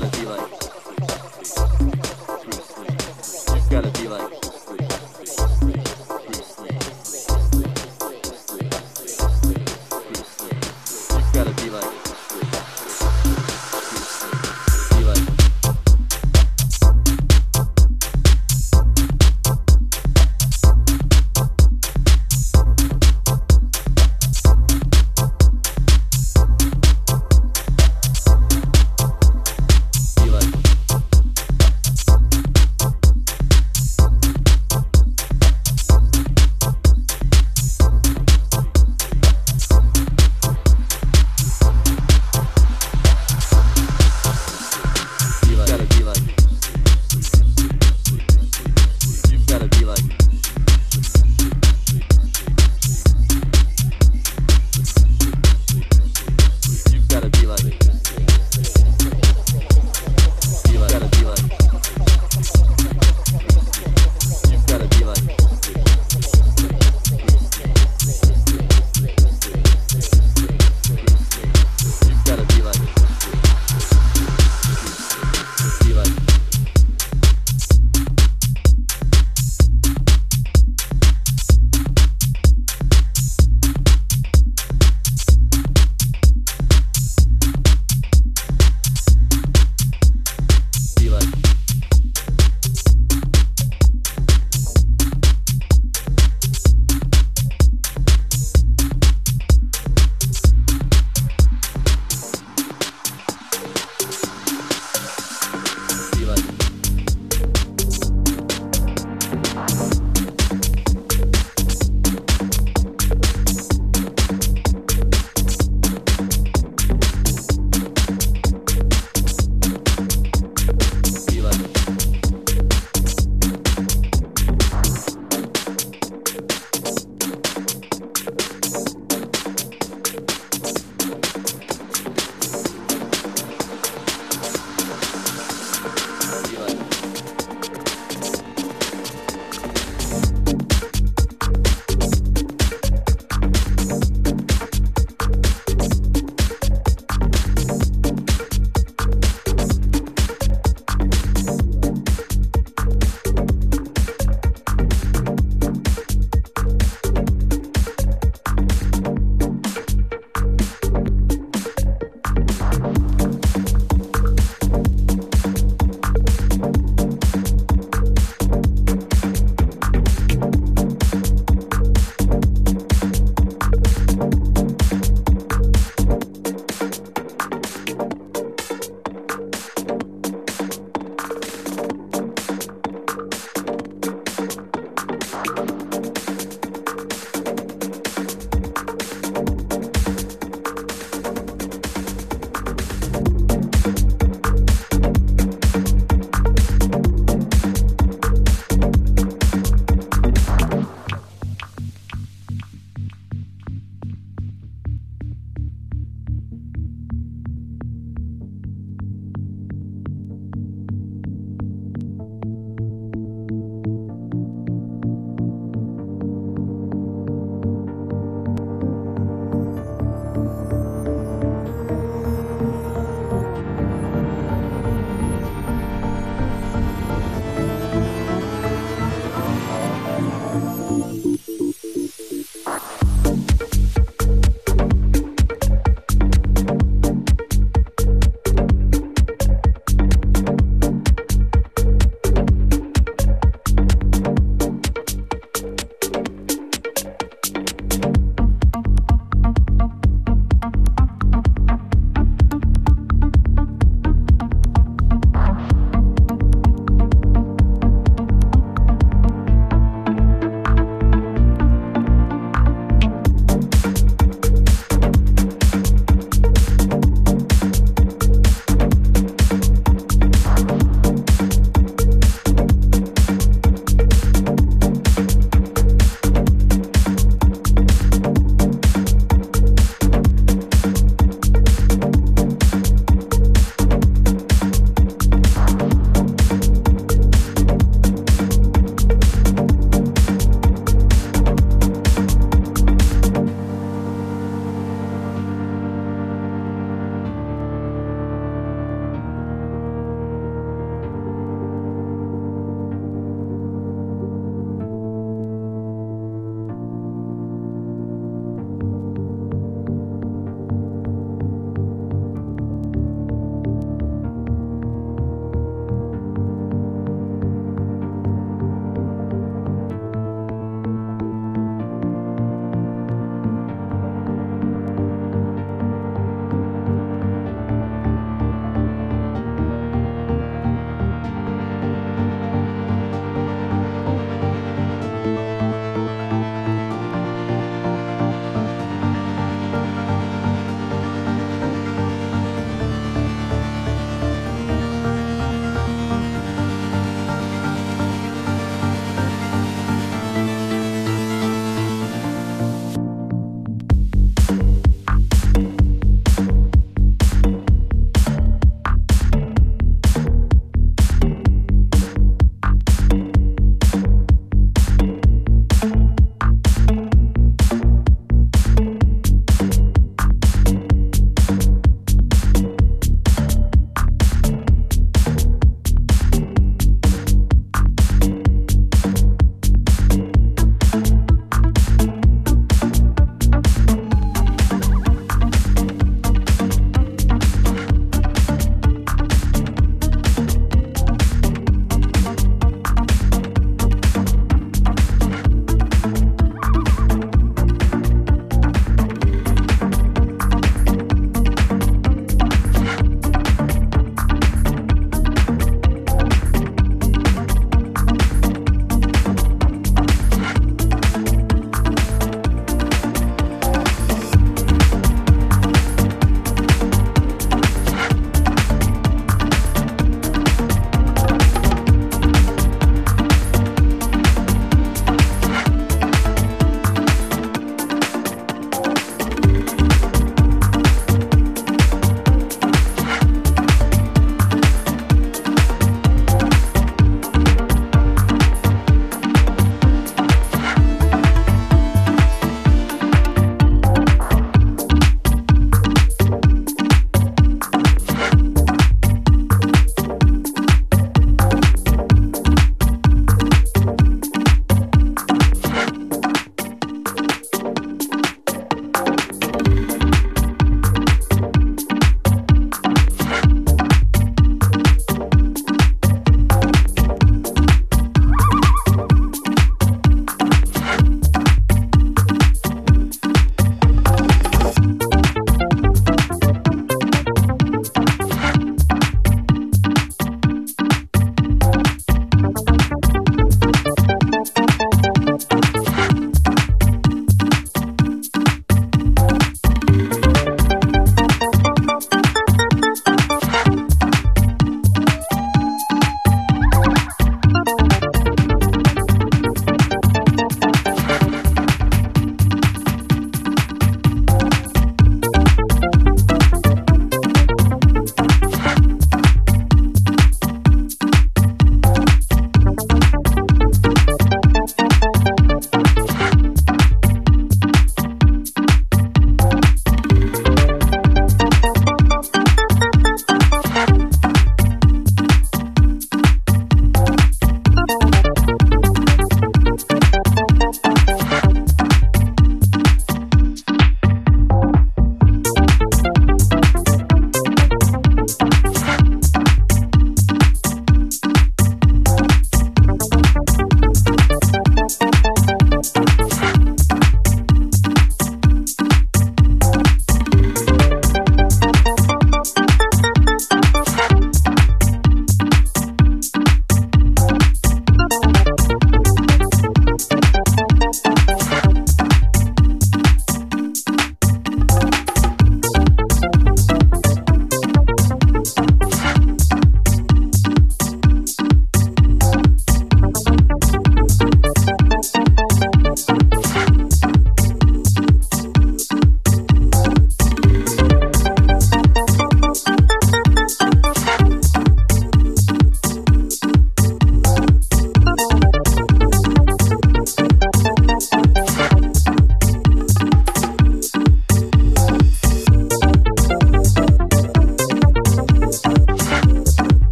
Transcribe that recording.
gotta be like